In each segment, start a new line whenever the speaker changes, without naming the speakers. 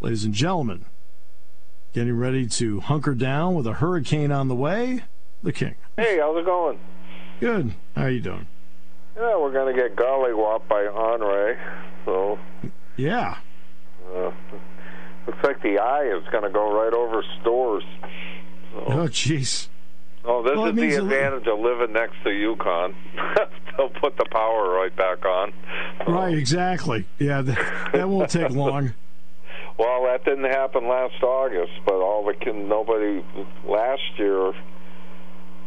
ladies and gentlemen, getting ready to hunker down with a hurricane on the way, the King.
Hey, how's it going?
Good. How are you doing?
Yeah, we're going to get gollywopped by Henri, so
Yeah.
uh, looks like the eye is going to go right over Storrs.
Oh, jeez.
Oh, this
Well,
is the advantage of living next to UConn. They'll put the power right back on.
Right, exactly. Yeah, that, that won't take long.
Well, that didn't happen last August, but all the kin- nobody last year,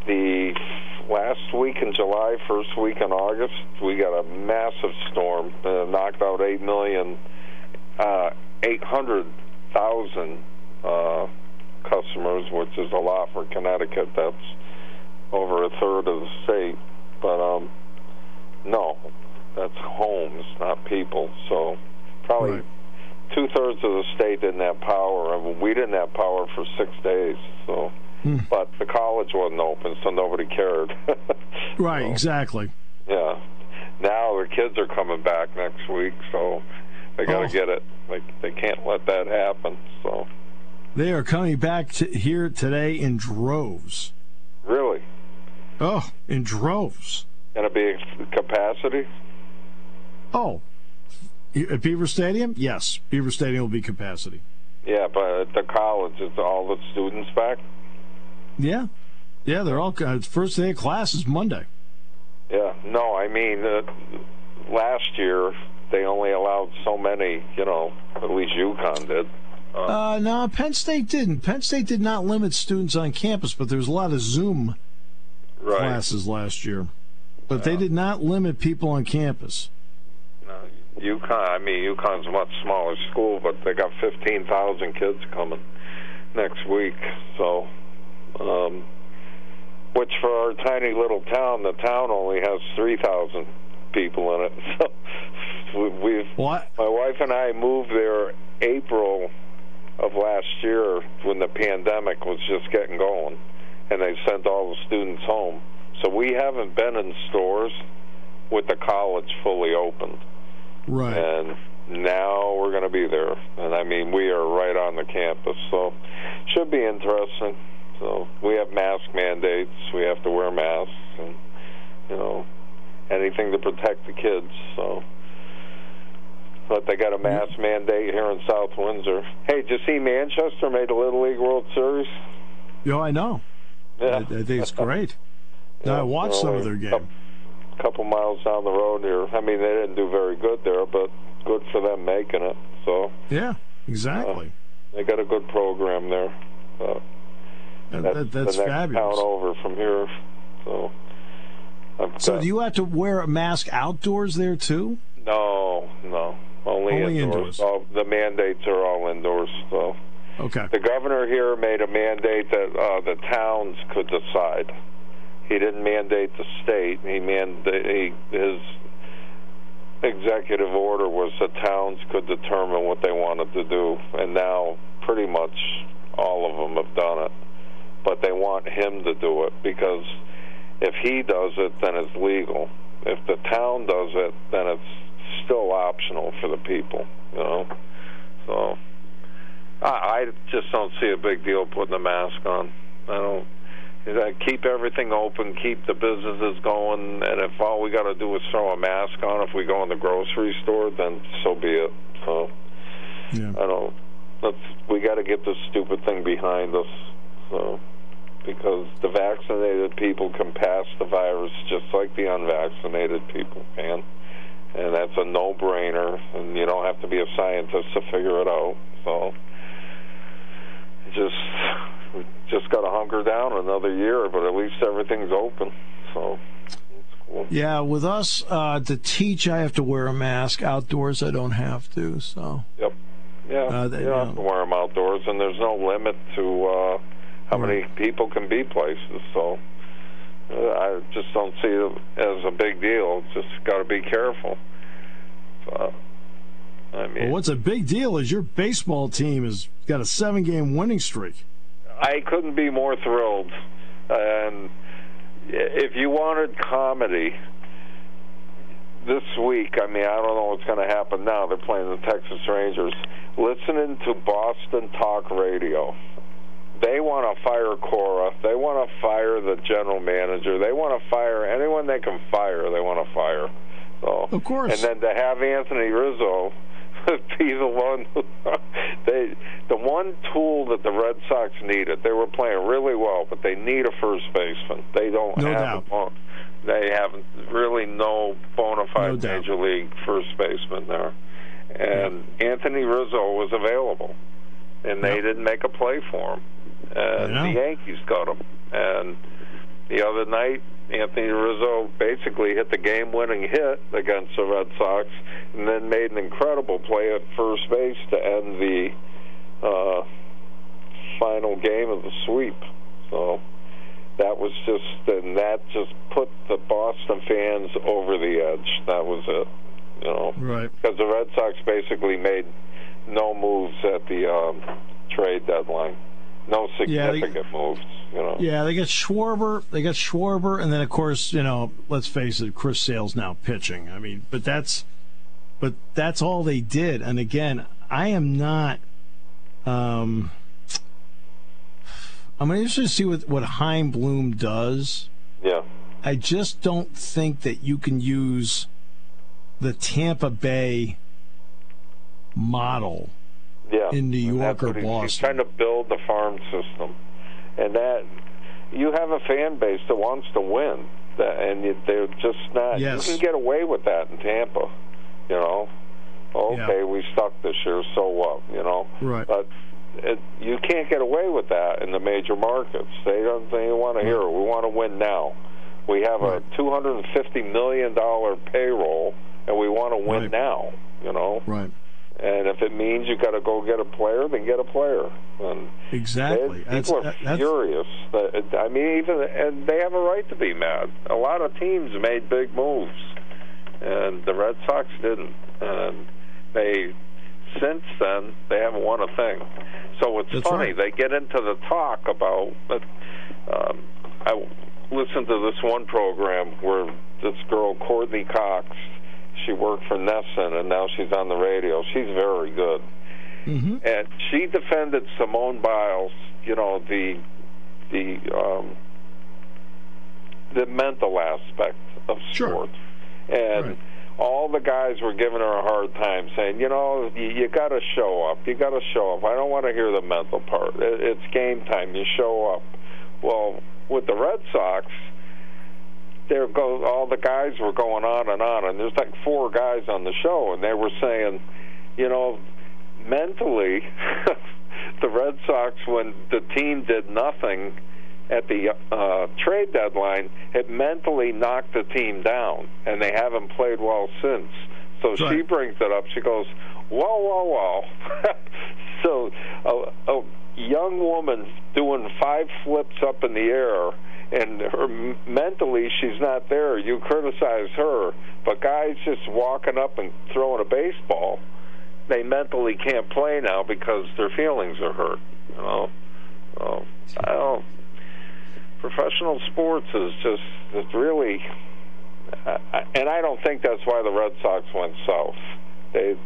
the last week in July, first week in August, we got a massive storm that knocked out eight million, uh, eight hundred thousand uh, customers, which is a lot for Connecticut. That's over a third of the state, but um, no, that's homes, not people. So probably
Right.
Two thirds of the state didn't have power, and we didn't have power for six days. So,
Hmm.
but the college wasn't open, so nobody cared.
Right,
So,
exactly.
Yeah. Now the kids are coming back next week, so they got to
Oh.
get it. Like they can't let that happen. So,
They are coming back to here today in droves.
really,
Oh, in droves.
gonna be capacity.
Oh, at Beaver Stadium? Yes, Beaver Stadium will be capacity.
Yeah, but at the college, is all the students back?
Yeah, yeah, they're all. Uh, first day of class is Monday.
Yeah. No, I mean, uh, last year they only allowed so many. You know, at least UConn did.
Uh, no, Penn State didn't. Penn State did not limit students on campus, but there was a lot of Zoom
Right.
classes last year. But they did not limit people on campus.
UConn. I mean, UConn's a much smaller school, but they got fifteen thousand kids coming next week. So, um, which for our tiny little town, the town only has three thousand people in it. So, we, we've
What?
my wife and I moved there April of last year when the pandemic was just getting going, and they sent all the students home. So we haven't been in Storrs with the college fully opened
Right.
and now we're going to be there. And I mean, we are right on the campus, so should be interesting. So we have mask mandates. We have to wear masks, and you know, anything to protect the kids. So, but they got a mask mandate here in South Windsor. Hey, did you see Manchester made the Little League World Series?
Yeah, I know. I, I think it's great.
Yeah,
I watched some of their uh,
only
game.
A couple miles down the road here. I mean, they didn't do very good there, but good for them making it. So
Yeah, exactly.
they got a good program there. Uh,
That-
that's
that- that's
the
fabulous.
town over from here. So, I've
So
got-
do you have to wear a mask outdoors there too?
no, no, only,
Only
indoors.
indoors.
All, the mandates are all indoors. So
Okay.
the governor here made a mandate that uh, the towns could decide. He didn't mandate the state. He mandate his executive order was the towns could determine what they wanted to do, and now pretty much all of them have done it. But they want him to do it because if he does it, then it's legal. If the town does it, then it's still optional for the people. You know, so I, I just don't see a big deal putting a mask on. I don't. Gotta keep everything open, keep the businesses going, and if all we got to do is throw a mask on if we go in the grocery store, then so be it. So
Yeah.
I don't. Let's. We got to get this stupid thing behind us. So because the vaccinated people can pass the virus just like the unvaccinated people can, and that's a no-brainer. And you don't have to be a scientist to figure it out. So just we just got to hunker down another year, but at least everything's open. So cool.
Yeah, with us uh, to teach, I have to wear a mask. Outdoors, I don't have to. So
Yep. Yeah.
Uh, they-
you don't have to wear them outdoors, and there's no limit to uh, how many people can be places. So uh, I just don't see it as a big deal. Just got to be careful. So, I mean,
well, what's a big deal is your baseball team has got a seven-game winning streak.
I couldn't be more thrilled. And if you wanted comedy, this week, I mean, I don't know what's going to happen now. They're playing the Texas Rangers. Listening to Boston Talk Radio, they want to fire Cora. They want to fire the general manager. They want to fire anyone they can fire. They want to fire. So,
of course.
And then to have Anthony Rizzo be the one they the one tool that the Red Sox needed. They were playing really well, but they need a first baseman. They don't
no
have
doubt.
A, they have really no bona fide
no
major league first baseman there. And yeah. Anthony Rizzo was available, and they yep. didn't make a play for him. And the Yankees got him. And the other night, Anthony Rizzo basically hit the game-winning hit against the Red Sox, and then made an incredible play at first base to end the uh, final game of the sweep. So that was just, and that just put the Boston fans over the edge. That was it, you know,
right?
Because the Red Sox basically made no moves at the um, trade deadline, no significant
yeah, they,
moves. You know?
Yeah, they got Schwarber, they got Schwarber, and then of course, you know, let's face it, Chris Sale's now pitching. I mean, but that's, but that's all they did. And again, I am not. Um, I'm interested to see what what Chaim Bloom does.
Yeah.
I just don't think that you can use the Tampa Bay model
yeah.
in New York or Boston.
He's trying to build the farm system and that you have a fan base that wants to win, and they're just not.
Yes.
You can get away with that in Tampa, you know. Okay,
yeah.
we stuck this year, so what? You know,
right?
But it, you can't get away with that in the major markets. They don't. They want to hear it. We want to win now. We have
right.
a two hundred and fifty million dollar payroll, and we want to win
right.
now. You know,
right?
And if it means you got to go get a player, then get a player. And
exactly,
they, people
that's,
are furious. That, I mean, even and they have a right to be mad. A lot of teams made big moves, and the Red Sox didn't. And they, since then, they haven't won a thing. So it's
that's
funny
right.
they get into the talk about. Um, I listened to this one program where this girl Courtney Cox she worked for NESN, and now she's on the radio. She's very good.
Mm-hmm.
And she defended Simone Biles, you know, the the um, the mental aspect of
sure.
sports. And
right.
all the guys were giving her a hard time, saying, you know, you, you got to show up. You got to show up. I don't want to hear the mental part. It, it's game time. You show up. Well, with the Red Sox, there goes all the guys were going on and on, and there's like four guys on the show, and they were saying, you know, mentally, the Red Sox when the team did nothing at the uh, trade deadline, it mentally knocked the team down, and they haven't played well since. So
right.
she brings it up. She goes, "Whoa, whoa, whoa!" so a, a young woman doing five flips up in the air and her mentally she's not there. You criticize her, but guys just walking up and throwing a baseball, they mentally can't play now because their feelings are hurt. You know, so I don't. Professional sports is just it's really, uh, and I don't think that's why the Red Sox went south. They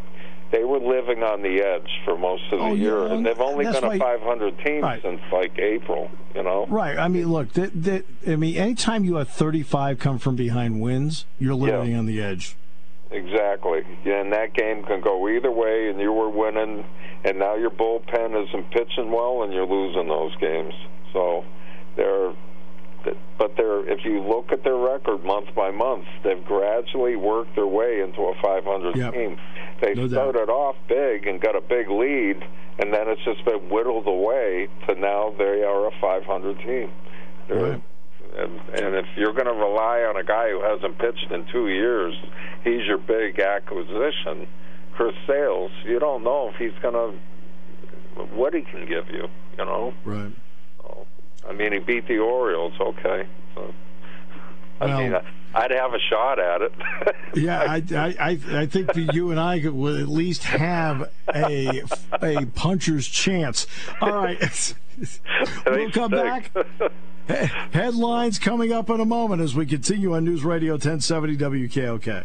they were living on the edge for most of the
oh,
year,
yeah,
and they've only been a 500 team
right.
since like April. You know,
right? I mean, look, the, the, I mean, anytime you have 35 come from behind wins, you're living
yeah.
on the edge.
Exactly, yeah, and that game can go either way, and you were winning, and now your bullpen isn't pitching well, and you're losing those games. So they're but they're if you look at their record month by month, they've gradually worked their way into a 500
yep.
team. They
no
started off big and got a big lead, and then it's just been whittled away to now they are a 500 team.
Right.
And, and if you're going to rely on a guy who hasn't pitched in two years, he's your big acquisition. Chris Sales, you don't know if he's going to what he can give you. You know.
Right.
So, I mean, he beat the Orioles. Okay. So, I
well,
mean, I'd have a shot at it.
yeah, I, I, I think that you and I would at least have a a puncher's chance. All right, we'll come back. Headlines coming up in a moment as we continue on News Radio 1070 WKOK.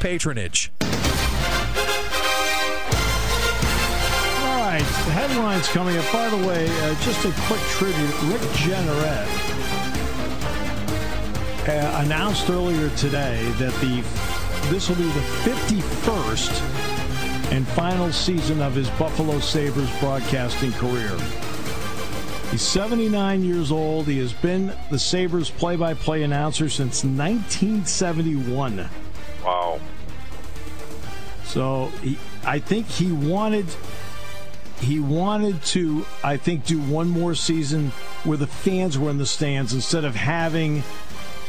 patronage.
All right, the headlines coming up. By the way, uh, just a quick tribute. Rick Jeanneret uh, announced earlier today that the this will be the 51st and final season of his Buffalo Sabres broadcasting career. He's 79 years old. He has been the Sabres play by play announcer since 1971. So he, I think he wanted he wanted to I think do one more season where the fans were in the stands instead of having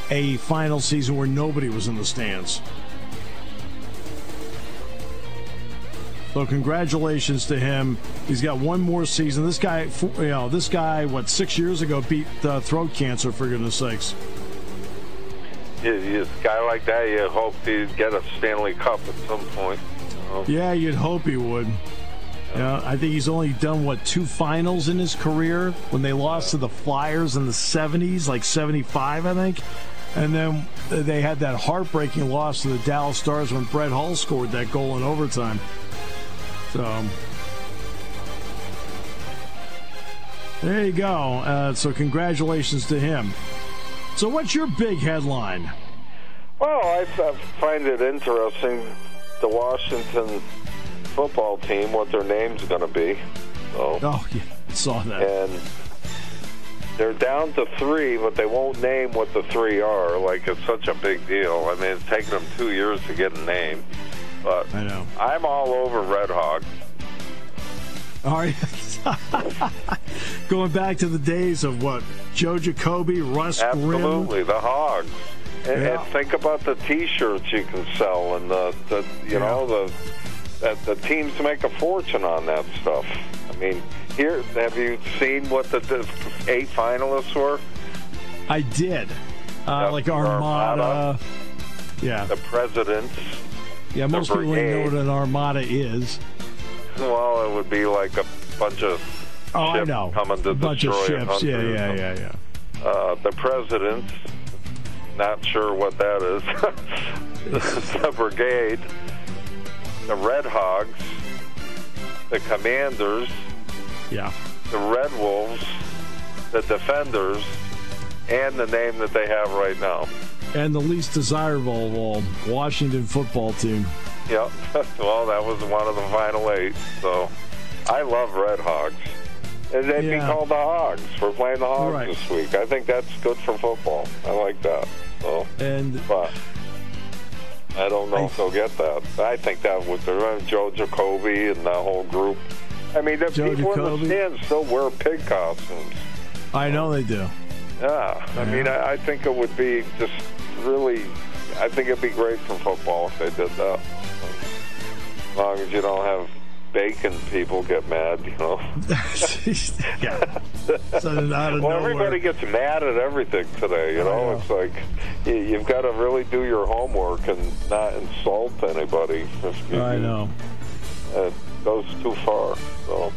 a final season where nobody was in the stands. So congratulations to him. He's got one more season. This guy, you know, this guy, what six years ago beat uh, throat cancer for goodness sakes.
You, you, a guy like that, you hope he'd get a Stanley Cup at some point. You know?
Yeah, you'd hope he would. Yeah, I think he's only done what two finals in his career when they lost to the Flyers in the 70s, like 75, I think. And then they had that heartbreaking loss to the Dallas Stars when Brett Hull scored that goal in overtime. So there you go. Uh, so congratulations to him. So what's your big headline?
Well, I, I find it interesting. The Washington football team, what their name's going to be. So,
oh, yeah, I saw that.
And they're down to three, but they won't name what the three are. Like it's such a big deal. I mean, it's taken them two years to get a name. But
I know.
I'm all over Red Hawk.
Are you? Going back to the days of what? Joe Jacoby, Russ
Absolutely,
Grimm?
the Hogs. And,
Yeah.
and think about the T-shirts you can sell, and the, the you
Yeah.
know the that the teams make a fortune on that stuff. I mean, here have you seen what the, the eight finalists were?
I did. Uh,
Yep,
like Armada.
Armada.
Yeah.
The presidents.
Yeah, most people don't know what an Armada is.
Well, it would be like a bunch of
Oh, I know.
coming to
bunch of
destroy a
ships. Yeah, yeah, yeah, yeah.
Uh, the presidents. Not sure what that is. the brigade. The Red Hogs. The Commanders.
Yeah.
The Red Wolves. The Defenders. And the name that they have right now.
And the least desirable of all, Washington football team.
Yep. well, that was one of the final eight. So I love Red Hogs. And they'd
Yeah.
be called the Hogs for playing the Hogs
Right.
this week. I think that's good for football. I like that. So,
And
but I don't know
I-
if they'll get that. I think that would be uh, Joe Jacoby and that whole group. I mean, the
Joe
people in the stands still wear pig costumes.
I know they do.
Yeah, I mean, I, I think it would be just really. I think it'd be great for football if they did that. As long as you don't have bacon, people get mad. You know.
yeah. So out of
well,
nowhere.
everybody gets mad at everything today. You know,
know.
it's like you, you've got to really do your homework and not insult anybody. You
I know.
It goes too far. So,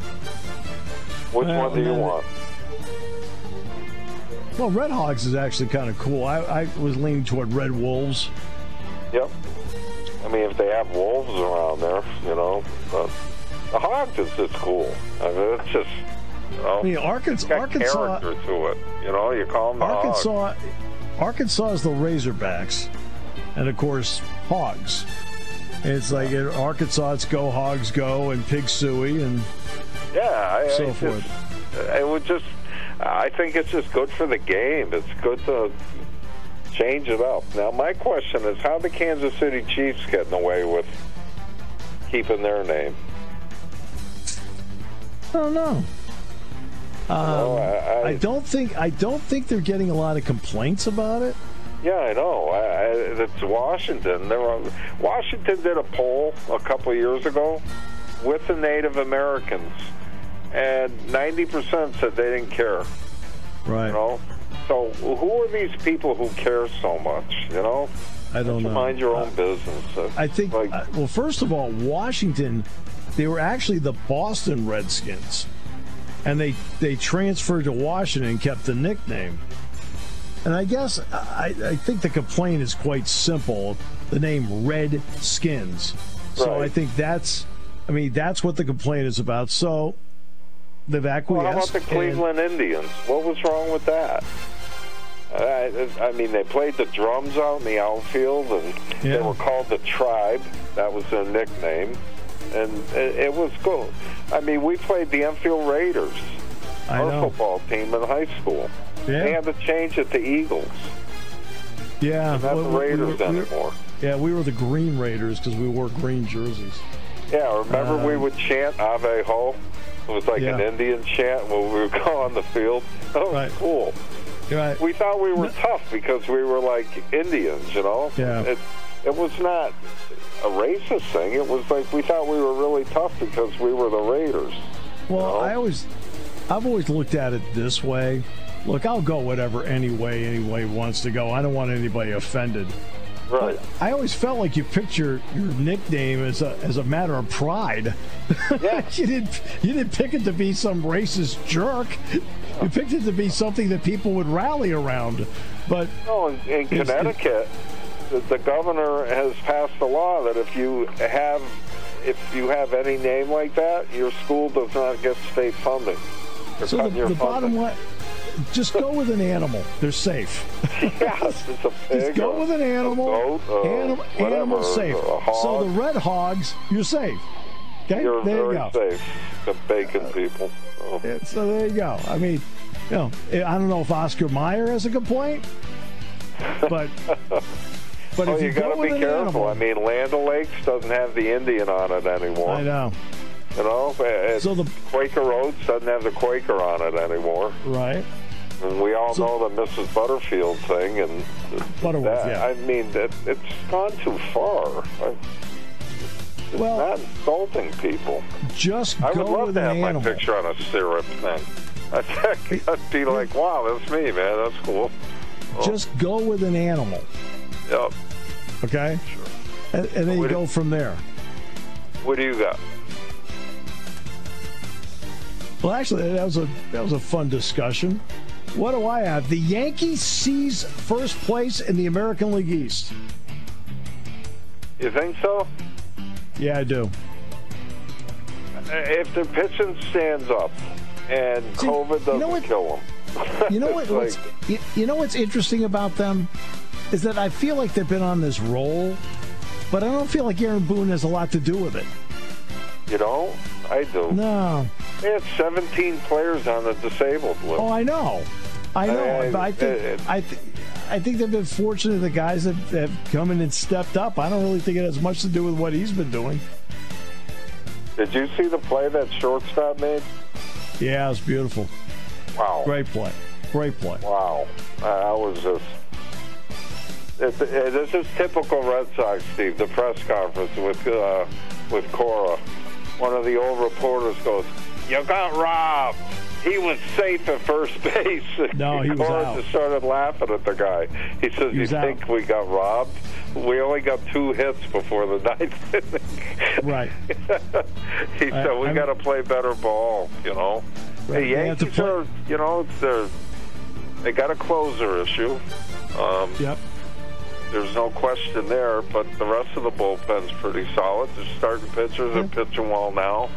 which
Well,
one do you want?
Well, Red Hogs is actually kind of cool. I, I was leaning toward Red Wolves.
Yep. I mean, if they have wolves around there, you know, but the Hogs is just cool. I mean, it's just, you know,
I mean, Arkansas,
got
Arkansas,
character to it. You know, you call them the Hogs.
Arkansas, Arkansas is the Razorbacks, and of course Hogs. It's like in Arkansas, it's Go Hogs Go and Pig Sooie, and
Yeah, I,
so
I
forth.
Just, it would just, I think it's just good for the game. It's good to change it up. Now, my question is, how the Kansas City Chiefs getting away with keeping their name?
I don't know.
Oh, I,
I don't think I don't think they're getting a lot of complaints about it.
Yeah, I know. I, I, it's Washington. There were, Washington did a poll a couple years ago with the Native Americans, and 90% said they didn't care.
Right.
You know? So who are these people who care so much? You know?
I don't know.
mind your own
Uh,
business.
I think.
like,
uh, well, first of all, Washington, they were actually the Boston Redskins, and they they transferred to Washington and kept the nickname. And I guess I, I think the complaint is quite simple. The name Redskins. So
Right.
I think that's. I mean, that's what the complaint is about. So they've acquiesced.
well, how about the
and-
Cleveland Indians? What was wrong with that? I, I mean, they played the drums out in the outfield, and they were called the Tribe. That was their nickname, and it, it was cool. I mean, we played the Enfield Raiders,
I
our
know.
football team in high school.
Yeah.
They had to change it to Eagles,
Yeah,
not
well,
the
we- we
Raiders
we were-
anymore.
Yeah, we were the Green Raiders because we wore green jerseys.
Yeah, remember we
Um,
would chant Ave Ho? It was like an Indian chant when we would go on the field. Was
Right.
cool.
Right.
We thought we were tough because we were like Indians, you know?
Yeah.
It, it was not a racist thing. It was like we thought we were really tough because we were the Raiders.
Well,
No.
I always, I've always looked at it this way. Look, I'll go whatever any way anybody wants to go. I don't want anybody offended.
Right.
But I always felt like you picked your, your nickname as a as a matter of pride.
Yeah.
you didn't you didn't pick it to be some racist jerk. You picked it to be something that people would rally around. But
No, in, in Connecticut, the, governor has passed a law that if you have if you have any name like that, your school does not get state funding. They're
so the, the bottom line, just go with an animal. They're safe.
yes, it's a pig.
Just go with an animal.
Goat, uh,
Anim-
whatever,
animal safe. So the red hogs, you're safe. Okay,
You're
there you
very
go.
safe. The bacon people. Oh.
Yeah, So there you go. I mean, you know, I don't know if Oscar Mayer has a complaint, but but
Oh,
if
you,
you,
got to be careful.
animal,
I mean, Land O'Lakes doesn't have the Indian on it anymore.
I know,
You know, It-
So the-
Quaker Oats doesn't have the Quaker on it anymore.
right?
And we all
So-
know the Mrs. Butterfield thing, and
Butterworth,
that,
yeah.
I mean, that it's gone too far. I- It's
Well-
not insulting people.
Just
I
go
would love
with
to have my
animal.
picture on a syrup thing. I'd be like, wow, that's me, man. That's cool.
Just go with an animal,
Yep.
okay? And, and then you
do-
go from there.
What do you got?
Well, actually, that was a that was a fun discussion. What do I have? The Yankees seize first place in the American League East.
You think so?
Yeah, I do.
Uh, if their pitching stands up and
See,
COVID doesn't
know what-
kill them,
You know what? What's, you, you know what's interesting about them is that I feel like they've been on this roll, but I don't feel like Aaron Boone has a lot to do with it.
you know, I do.
No.
They had 17 players on the disabled list.
Oh, I know. I know.
I-
but I think
it-
I, th- I think they've been fortunate. The guys that have come in and stepped up. I don't really think it has much to do with what he's been doing.
Did you see the play that shortstop made?
Yeah, it was beautiful.
Wow.
Great play. Great play.
Wow. I was just. It, this is typical Red Sox, Steve. The press conference with uh, with Cora. One of the old reporters goes, "You got robbed. He was safe at first base."
No, he was
Cora
out.
just started laughing at the guy. He says,
He
"You
was out.
think we got robbed? We only got two hits before the ninth inning."
Right.
he
I-
said, "We got to play better ball." You know,
Right,
the Yankees are, you know, their they got a closer issue. Um,
Yep.
There's no question there, but the rest of the bullpen's pretty solid. The starting pitchers are pitching well now,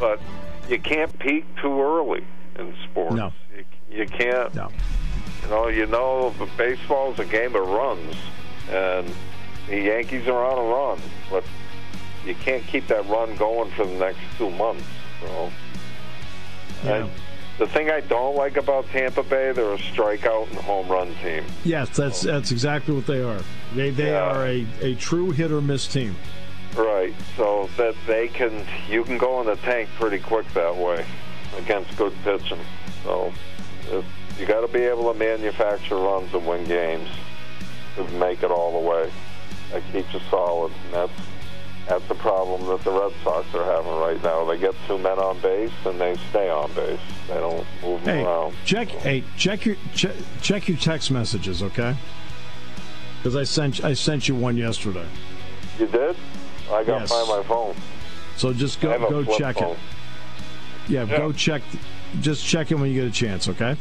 but you can't peak too early in sports.
No.
You, you can't.
No.
You know, you know, baseball's a game of runs, and the Yankees are on a run, but you can't keep that run going for the next two months. So,
Yeah.
and the thing I don't like about Tampa Bay, they're a strikeout and home run team.
Yes, that's that's exactly what they are. They they
Yeah.
are a, a true hit or miss team.
Right, so that they can, you can go in the tank pretty quick that way against good pitching. So you got to be able to manufacture runs and win games. to make it all the way. That keeps you solid, and that's that's the problem that the Red Sox are having right now. They get two men on base and they stay on base. They don't move
Hey,
around.
check. Hey, check your check, check your text messages, okay? Because I sent I sent you one yesterday.
You did? I got
Yes.
by my phone.
So just go go check
phone.
it. Yeah,
Yeah.
go check. Just check it when you get a chance, okay?